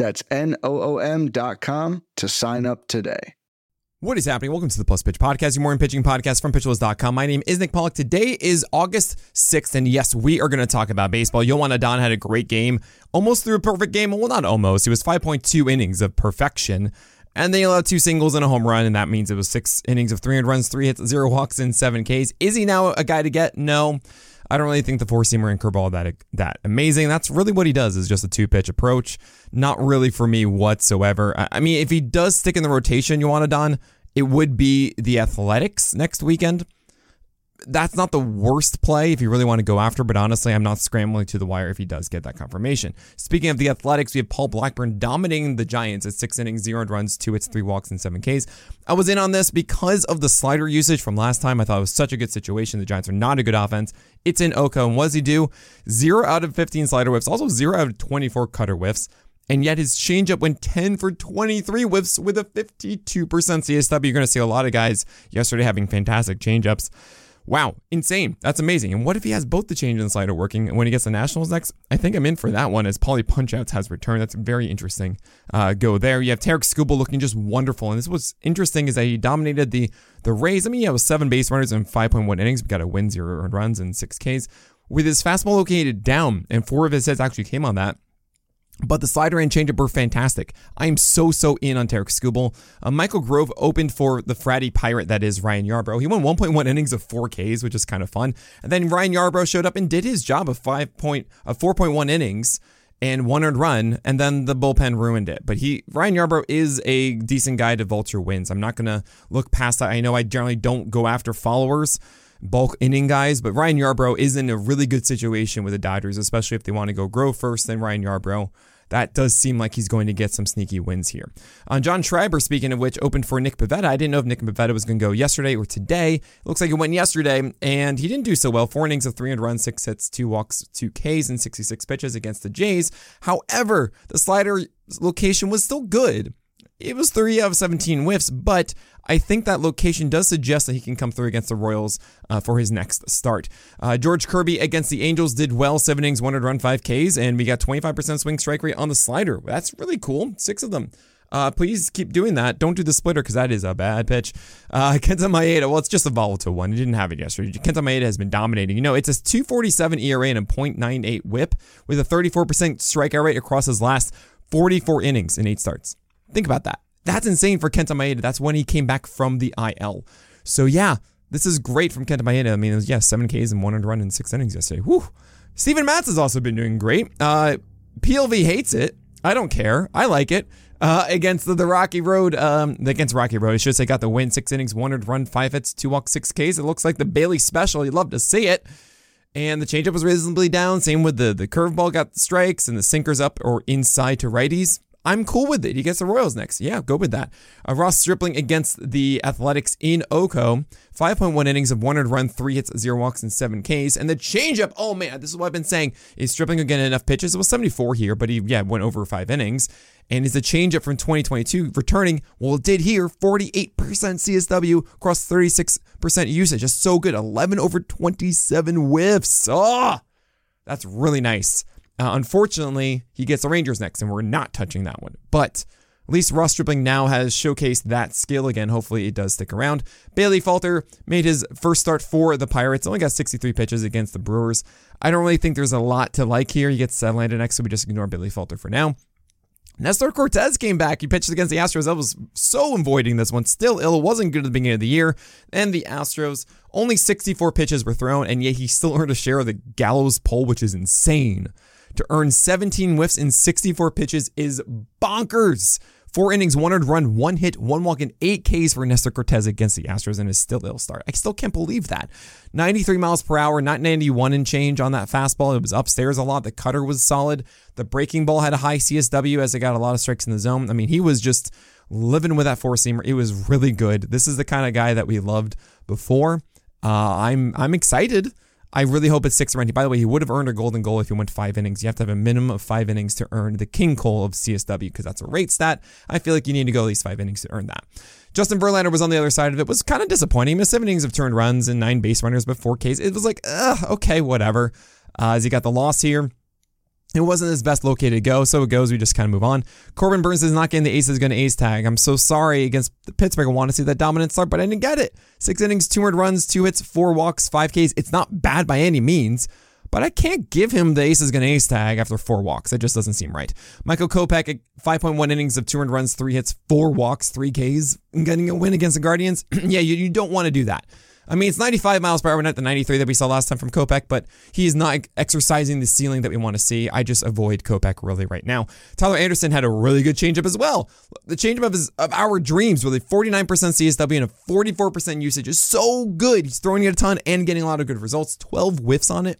That's N O O M.com to sign up today. What is happening? Welcome to the Plus Pitch Podcast, your morning pitching podcast from pitcherlist.com. My name is Nick Pollack. Today is August 6th, and yes, we are going to talk about baseball. Joan Adon had a great game, almost threw a perfect game. Well, not almost. It was 5.2 innings of perfection, and they allowed two singles and a home run, and that means it was six innings of 300 runs, three hits, zero walks, and seven Ks. Is he now a guy to get? No. I don't really think the four seamer and curveball that that amazing. That's really what he does is just a two pitch approach. Not really for me whatsoever. I mean, if he does stick in the rotation, Joan Adon, it would be the Athletics next weekend that's not the worst play if you really want to go after, but honestly, I'm not scrambling to the wire if he does get that confirmation. Speaking of the Athletics, we have Paul Blackburn dominating the Giants at six innings, zero runs, two hits, three walks, and seven Ks. I was in on this because of the slider usage from last time. I thought it was such a good situation. The Giants are not a good offense. It's in Oko, and what does he do? Zero out of 15 slider whiffs, also zero out of 24 cutter whiffs. And yet his changeup went 10 for 23 whiffs with a 52% CSW. You're going to see a lot of guys yesterday having fantastic changeups. Wow, insane. That's amazing. And what if he has both the change and the slider working? And when he gets the Nationals next, I think I'm in for that one as Paulie Punchouts has returned. That's very interesting. Uh, go there. You have Tarik Skubal looking just wonderful. And this was interesting is that he dominated the the Rays. I mean, yeah, it was seven base runners in 5.1 innings. We got a win, zero runs, and six Ks. With his fastball located down, and four of his hits actually came on that. But the slider and changeup were fantastic. I am so, so in on Tarik Skubal. Uh, Michael Grove opened for the fratty pirate that is Ryan Yarbrough. He won 1.1 innings of 4 Ks, which is kind of fun. And then Ryan Yarbrough showed up and did his job of 5 point, of 4.1 innings and one earned run, and then the bullpen ruined it. But he Ryan Yarbrough is a decent guy to vulture wins. I'm not gonna look past that. I know I generally don't go after followers bulk inning guys, but Ryan Yarbrough is in a really good situation with the Dodgers, especially if they want to go Grove first, then Ryan Yarbrough. That does seem like he's going to get some sneaky wins here. On uh, John Schreiber, speaking of which, opened for Nick Pivetta. I didn't know if Nick Pivetta was going to go yesterday or today. It looks like it went yesterday, and he didn't do so well. Four innings of 300 runs, six hits, two walks, two Ks, and 66 pitches against the Jays. However, the slider location was still good. It was 3 out of 17 whiffs, but I think that location does suggest that he can come through against the Royals uh, for his next start. Uh, George Kirby against the Angels did well, seven innings, wanted run, five Ks, and we got 25% swing strike rate on the slider. That's really cool. Six of them. Uh, please keep doing that. Don't do the splitter because that is a bad pitch. Uh, Kenta Maeda, well, it's just a volatile one. He didn't have it yesterday. Kenta Maeda has been dominating. You know, it's a 247 ERA and a .98 whip with a 34% strikeout rate across his last 44 innings in eight starts. Think about that. That's insane for Kenta Maeda. That's when he came back from the IL. So yeah, this is great from Kenta Maeda. I mean, it was, yeah, seven Ks and one earned run in six innings yesterday. Whew. Steven Matz has also been doing great. Uh, PLV hates it. I don't care. I like it. Uh, against the, the, Rocky Road, um, against Rocky Road, I should say, got the win. Six innings, one earned run, five hits, two walks, six Ks. It looks like the Bailey special. You'd love to see it. And the changeup was reasonably down. Same with the the curveball got the strikes and the sinkers up or inside to righties. I'm cool with it. He gets the Royals next. Yeah, go with that. Uh, Ross Stripling against the Athletics in Oko. 5.1 innings of 100 run, 3 hits, 0 walks, and 7 Ks. And the changeup, oh man, this is what I've been saying. Is Stripling again enough pitches? It was 74 here, but he, yeah, went over 5 innings. And is the changeup from 2022 returning? Well, it did here. 48% CSW across 36% usage. Just so good. 11 over 27 whiffs. Oh, that's really nice. Uh, unfortunately, he gets the Rangers next, and we're not touching that one. But at least Ross Stripling now has showcased that skill again. Hopefully, it does stick around. Bailey Falter made his first start for the Pirates. Only got 63 pitches against the Brewers. I don't really think there's a lot to like here. He gets Verlander next, so we just ignore Bailey Falter for now. Nestor Cortes came back. He pitched against the Astros. I was so avoiding this one. Still ill. Wasn't good at the beginning of the year. And the Astros, only 64 pitches were thrown, and yet he still earned a share of the Gallows pole, which is insane to earn 17 whiffs in 64 pitches is bonkers. Four innings, one earned run, one hit, one walk, and eight Ks for Nestor Cortes against the Astros and is still ill start. I still can't believe that. 93 miles per hour, not 91 and change on that fastball. It was upstairs a lot. The cutter was solid. The breaking ball had a high CSW as it got a lot of strikes in the zone. I mean, he was just living with that four seamer. It was really good. This is the kind of guy that we loved before. Uh, I'm I'm excited. I really hope it's six By the way, he would have earned a golden goal if he went five innings. You have to have a minimum of five innings to earn the King Cole of CSW because that's a rate stat. I feel like you need to go at least five innings to earn that. Justin Verlander was on the other side of it. Was kind of disappointing. Missed seven innings of turned runs and nine base runners, but four Ks. It was like, okay, whatever. Uh, as he got the loss here. It wasn't his best located go, so it goes. We just kind of move on. Corbin Burnes is not getting the aces going to ace tag. I'm so sorry against the Pittsburgh. I want to see that dominant start, but I didn't get it. Six innings, two earned runs, two hits, four walks, five Ks. It's not bad by any means, but I can't give him the aces going to ace tag after four walks. That just doesn't seem right. Michael Kopech, 5.1 innings of two earned runs, three hits, four walks, three Ks, getting a win against the Guardians. yeah, you, you don't want to do that. I mean, it's 95 miles per hour, not the 93 that we saw last time from Kopech, but he is not exercising the ceiling that we want to see. I just avoid Kopech really right now. Tyler Anderson had a really good changeup as well. The changeup of, his, of our dreams, really 49% CSW and a 44% usage is so good. He's throwing it a ton and getting a lot of good results. 12 whiffs on it.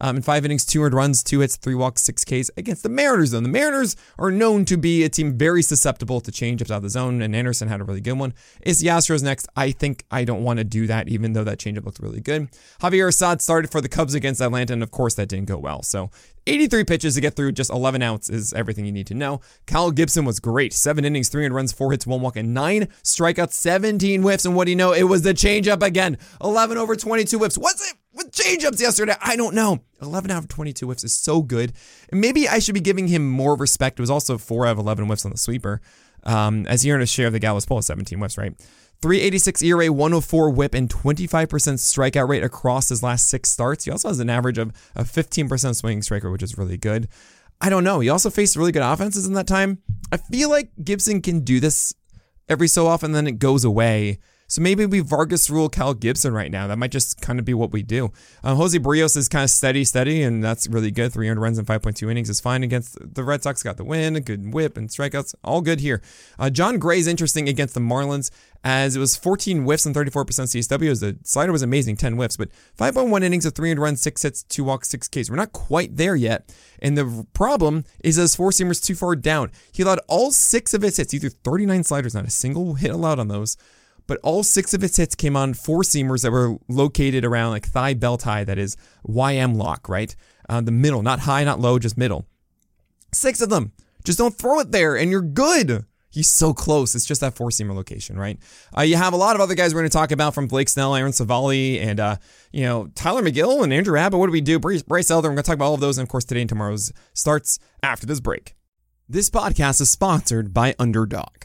Um, in five innings, two earned runs, two hits, three walks, six Ks against the Mariners, though. The Mariners are known to be a team very susceptible to changeups out of the zone, and Anderson had a really good one. Is the Astros next? I think I don't want to do that, even though that changeup looked really good. Javier Assad started for the Cubs against Atlanta, and of course, that didn't go well. So 83 pitches to get through just 11 outs is everything you need to know. Kyle Gibson was great. Seven innings, three runs, four hits, one walk, and nine strikeouts, 17 whiffs. And what do you know? It was the changeup again. 11 over 22 whiffs. What's it? With changeups yesterday. I don't know. 11 out of 22 whiffs is so good. Maybe I should be giving him more respect. It was also 4 out of 11 whiffs on the sweeper. Um, as he earned a share of the Gallows Pole, 17 whiffs, right? 386 ERA, 104 whip, and 25% strikeout rate across his last six starts. He also has an average of a 15% swinging strike rate, which is really good. I don't know. He also faced really good offenses in that time. I feel like Gibson can do this every so often, then it goes away. So maybe we Vargas rule Cal Gibson right now. That might just kind of be what we do. Um, Jose Berrios is kind of steady, steady, and that's really good. 300 runs in 5.2 innings is fine against the Red Sox. Got the win, a good whip and strikeouts. All good here. Uh, Jon Gray is interesting against the Marlins as it was 14 whiffs and 34% CSW. The slider was amazing, 10 whiffs, but 5.1 innings of 300 runs, 6 hits, 2 walks, 6 Ks. We're not quite there yet. And the problem is his four seamers too far down. He allowed all six of his hits, either 39 sliders, not a single hit allowed on those but all six of its hits came on four seamers that were located around like thigh belt high, that is YM lock, right? Uh, the middle, not high, not low, just middle. Six of them. Just don't throw it there and you're good. He's so close. It's just that four seamer location, right? Uh, you have a lot of other guys we're going to talk about from Blake Snell, Aaron Civale, and uh, you know Tylor Megill and Andrew Abbott. What do we do? Bryce, Bryce Elder. We're going to talk about all of those, and of course today and tomorrow's starts after this break. This podcast is sponsored by Underdog.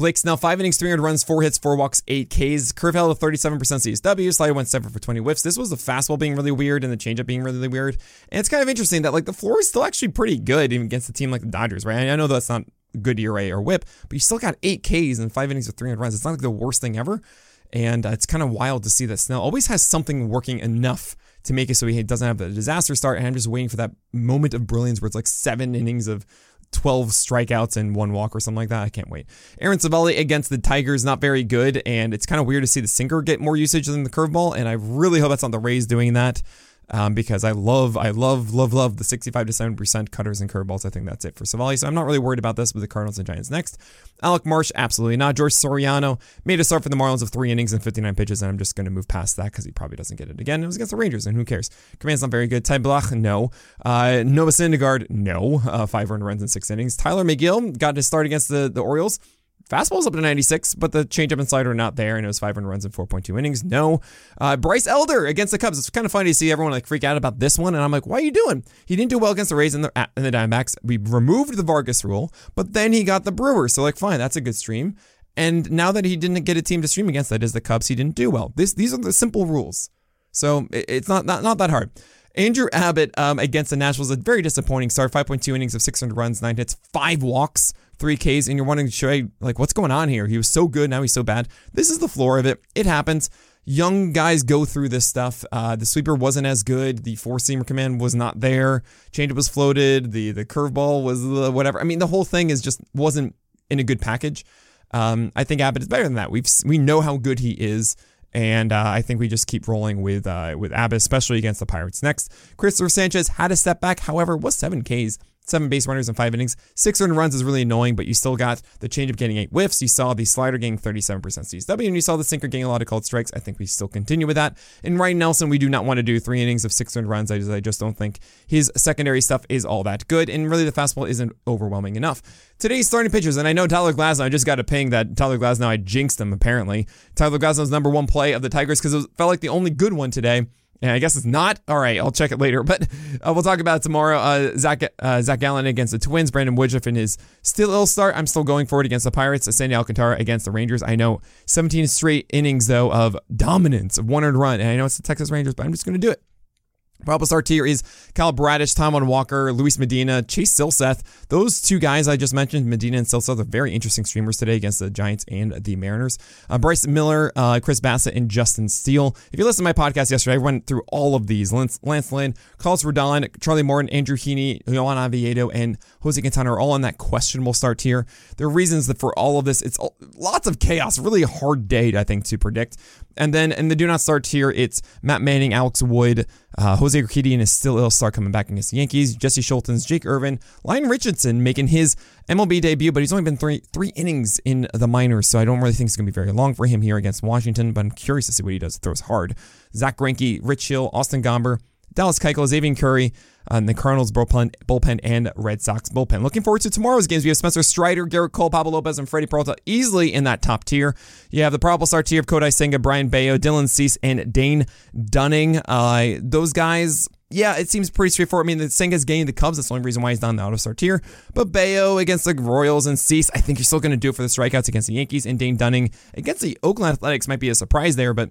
Blake Snell, five innings, 300 runs, four hits, four walks, eight Ks. Curve held a 37% CSW. Slider went seven for 20 whiffs. This was the fastball being really weird and the changeup being really weird. And it's kind of interesting that like the floor is still actually pretty good even against a team like the Dodgers, right? I know that's not good ERA or whip, but you still got eight Ks and five innings with 300 runs. It's not like the worst thing ever. And uh, it's kind of wild to see that Snell always has something working enough to make it so he doesn't have the disaster start. And I'm just waiting for that moment of brilliance where it's like seven innings of 12 strikeouts and one walk or something like that. I can't wait. Aaron Civale against the Tigers, not very good. And it's kind of weird to see the sinker get more usage than the curveball. And I really hope that's not the Rays doing that. Um, because I love, I love, love, love the 65 to 70% cutters and curveballs. I think that's it for Civale. So I'm not really worried about this with the Cardinals and Giants next. Alec Marsh, absolutely not. George Soriano made a start for the Marlins of three innings and 59 pitches, and I'm just going to move past that because he probably doesn't get it again. It was against the Rangers, and who cares? Command's not very good. Ty Blach, no. Uh, Noah Syndergaard, no. Uh, five earned runs in six innings. Tylor Megill got his start against the, the Orioles. Fastball's up to 96, but the changeup and slider are not there, and it was 500 runs in 4.2 innings. No. Uh, Bryce Elder against the Cubs. It's kind of funny to see everyone like freak out about this one, and I'm like, why are you doing? He didn't do well against the Rays and the, and the Diamondbacks. We removed the Vargas rule, but then he got the Brewers, so like, fine, that's a good stream. And now that he didn't get a team to stream against, that is the Cubs, he didn't do well. This these are the simple rules, so it's not not not that hard. Andrew Abbott um, against the Nationals, a very disappointing start. 5.2 innings of 600 runs, nine hits, five walks, three Ks, and you're wondering, should I, like, what's going on here? He was so good, now he's so bad. This is the floor of it. It happens. Young guys go through this stuff. Uh, the sweeper wasn't as good. The four seamer command was not there. Changeup was floated. The the curveball was the whatever. I mean, the whole thing is just wasn't in a good package. Um, I think Abbott is better than that. We've we know how good he is. And uh, I think we just keep rolling with uh, with Abbott, especially against the Pirates. Next, Christopher Sanchez had a step back, however, was seven Ks seven base runners in five innings. Six earned runs is really annoying, but you still got the changeup getting eight whiffs. You saw the slider getting 37% CSW, and you saw the sinker getting a lot of called strikes. I think we still continue with that. And Ryne Nelson, we do not want to do three innings of six earned runs. I just, I just don't think his secondary stuff is all that good, and really the fastball isn't overwhelming enough. Today's starting pitchers, and I know Tyler Glasnow, I just got a ping that Tyler Glasnow, I jinxed him apparently. Tyler Glasnow's number one play of the Tigers because it felt like the only good one today. And I guess it's not. All right, I'll check it later. But uh, we'll talk about it tomorrow. Uh, Zach uh, Zach Gallen against the Twins. Brandon Woodruff in his still ill start. I'm still going for it against the Pirates. Sandy Alcantara against the Rangers. I know 17 straight innings though of dominance of one earned run. And I know it's the Texas Rangers, but I'm just going to do it. Start tier is Kyle Bradish, Taijuan Walker, Luis Medina, Chase Silseth. Those two guys I just mentioned, Medina and Silseth, are very interesting streamers today against the Giants and the Mariners. Uh, Bryce Miller, uh, Chris Bassitt, and Justin Steele. If you listened to my podcast yesterday, I went through all of these. Lance, Lance Lynn, Carlos Rodon, Charlie Morton, Andrew Heaney, Johan Oviedo, and Jose Quintana are all on that questionable start tier. There are reasons that for all of this, it's lots of chaos. Really hard day, I think, to predict. And then in the do not start tier, it's Matt Manning, Alex Wood, uh, Jose Urquidy is still ill start coming back against the Yankees. Jesse Scholtens, Jake Irvin, Lyon Richardson making his MLB debut, but he's only been three three innings in the minors, so I don't really think it's going to be very long for him here against Washington. But I'm curious to see what he does. Throws hard. Zach Greinke, Rich Hill, Austin Gomber, Dallas Keuchel, Xzavier Curry, and the Cardinals bullpen, bullpen and Red Sox bullpen. Looking forward to tomorrow's games. We have Spencer Strider, Gerrit Cole, Pablo Lopez, and Freddie Peralta easily in that top tier. You have the probable start tier of Kodai Senga, Brayan Bello, Dylan Cease, and Dane Dunning. Uh, those guys yeah, it seems pretty straightforward. I mean, the Senga's getting the Cubs. That's the only reason why he's not in the auto start tier. But Bello against the Royals and Cease, I think you're still going to do it for the strikeouts against the Yankees. And Dane Dunning against the Oakland Athletics might be a surprise there, but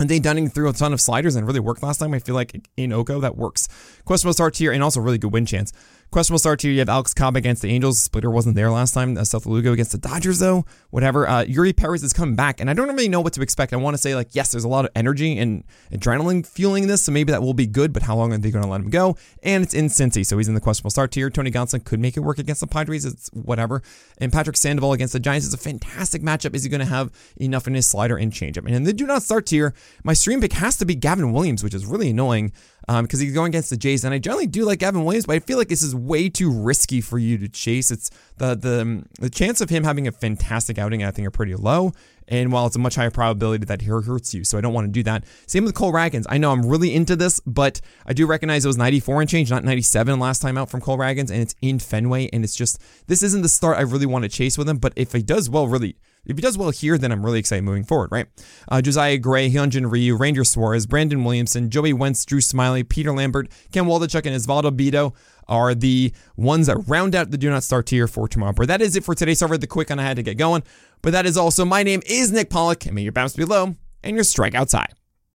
and Dane Dunning through a ton of sliders and really worked last time. I feel like in Oko that works. Quest Questionable start tier and also really good win chance. Questionable start here. You have Alex Cobb against the Angels. Splitter wasn't there last time. Uh, Seth Lugo against the Dodgers, though. Whatever. Uh, Eury Perez is coming back, and I don't really know what to expect. I want to say, like, yes, there's a lot of energy and adrenaline fueling this, so maybe that will be good, but how long are they going to let him go? And it's in Cincy, so he's in the questionable start tier. Tony Gonsolin could make it work against the Padres. It's whatever. And Patrick Sandoval against the Giants is a fantastic matchup. Is he going to have enough in his slider and changeup? And in the do not start tier, my stream pick has to be Gavin Williams, which is really annoying because um, he's going against the Jays. And I generally do like Gavin Williams, but I feel like this is way too risky for you to chase. It's the the the chance of him having a fantastic outing, I think, are pretty low. And while it's a much higher probability that he hurts you, so I don't want to do that. Same with Cole Ragans. I know I'm really into this, but I do recognize it was 94 and change, not 97 last time out from Cole Ragans, and it's in Fenway, and it's just this isn't the start I really want to chase with him. But if he does well, really if he does well here, then I'm really excited moving forward, right? Uh, Josiah Gray, Hyunjin Ryu, Ranger Suarez, Brandon Williamson, Joey Wentz, Drew Smyly, Peter Lambert, Ken Waldichuk, and Osvaldo Bido are the ones that round out the do not start tier for tomorrow. But that is it for today. Sorry for the quick one I had to get going. But that is also my name is Nick Pollack, and may your bounce be low and your strikeouts high.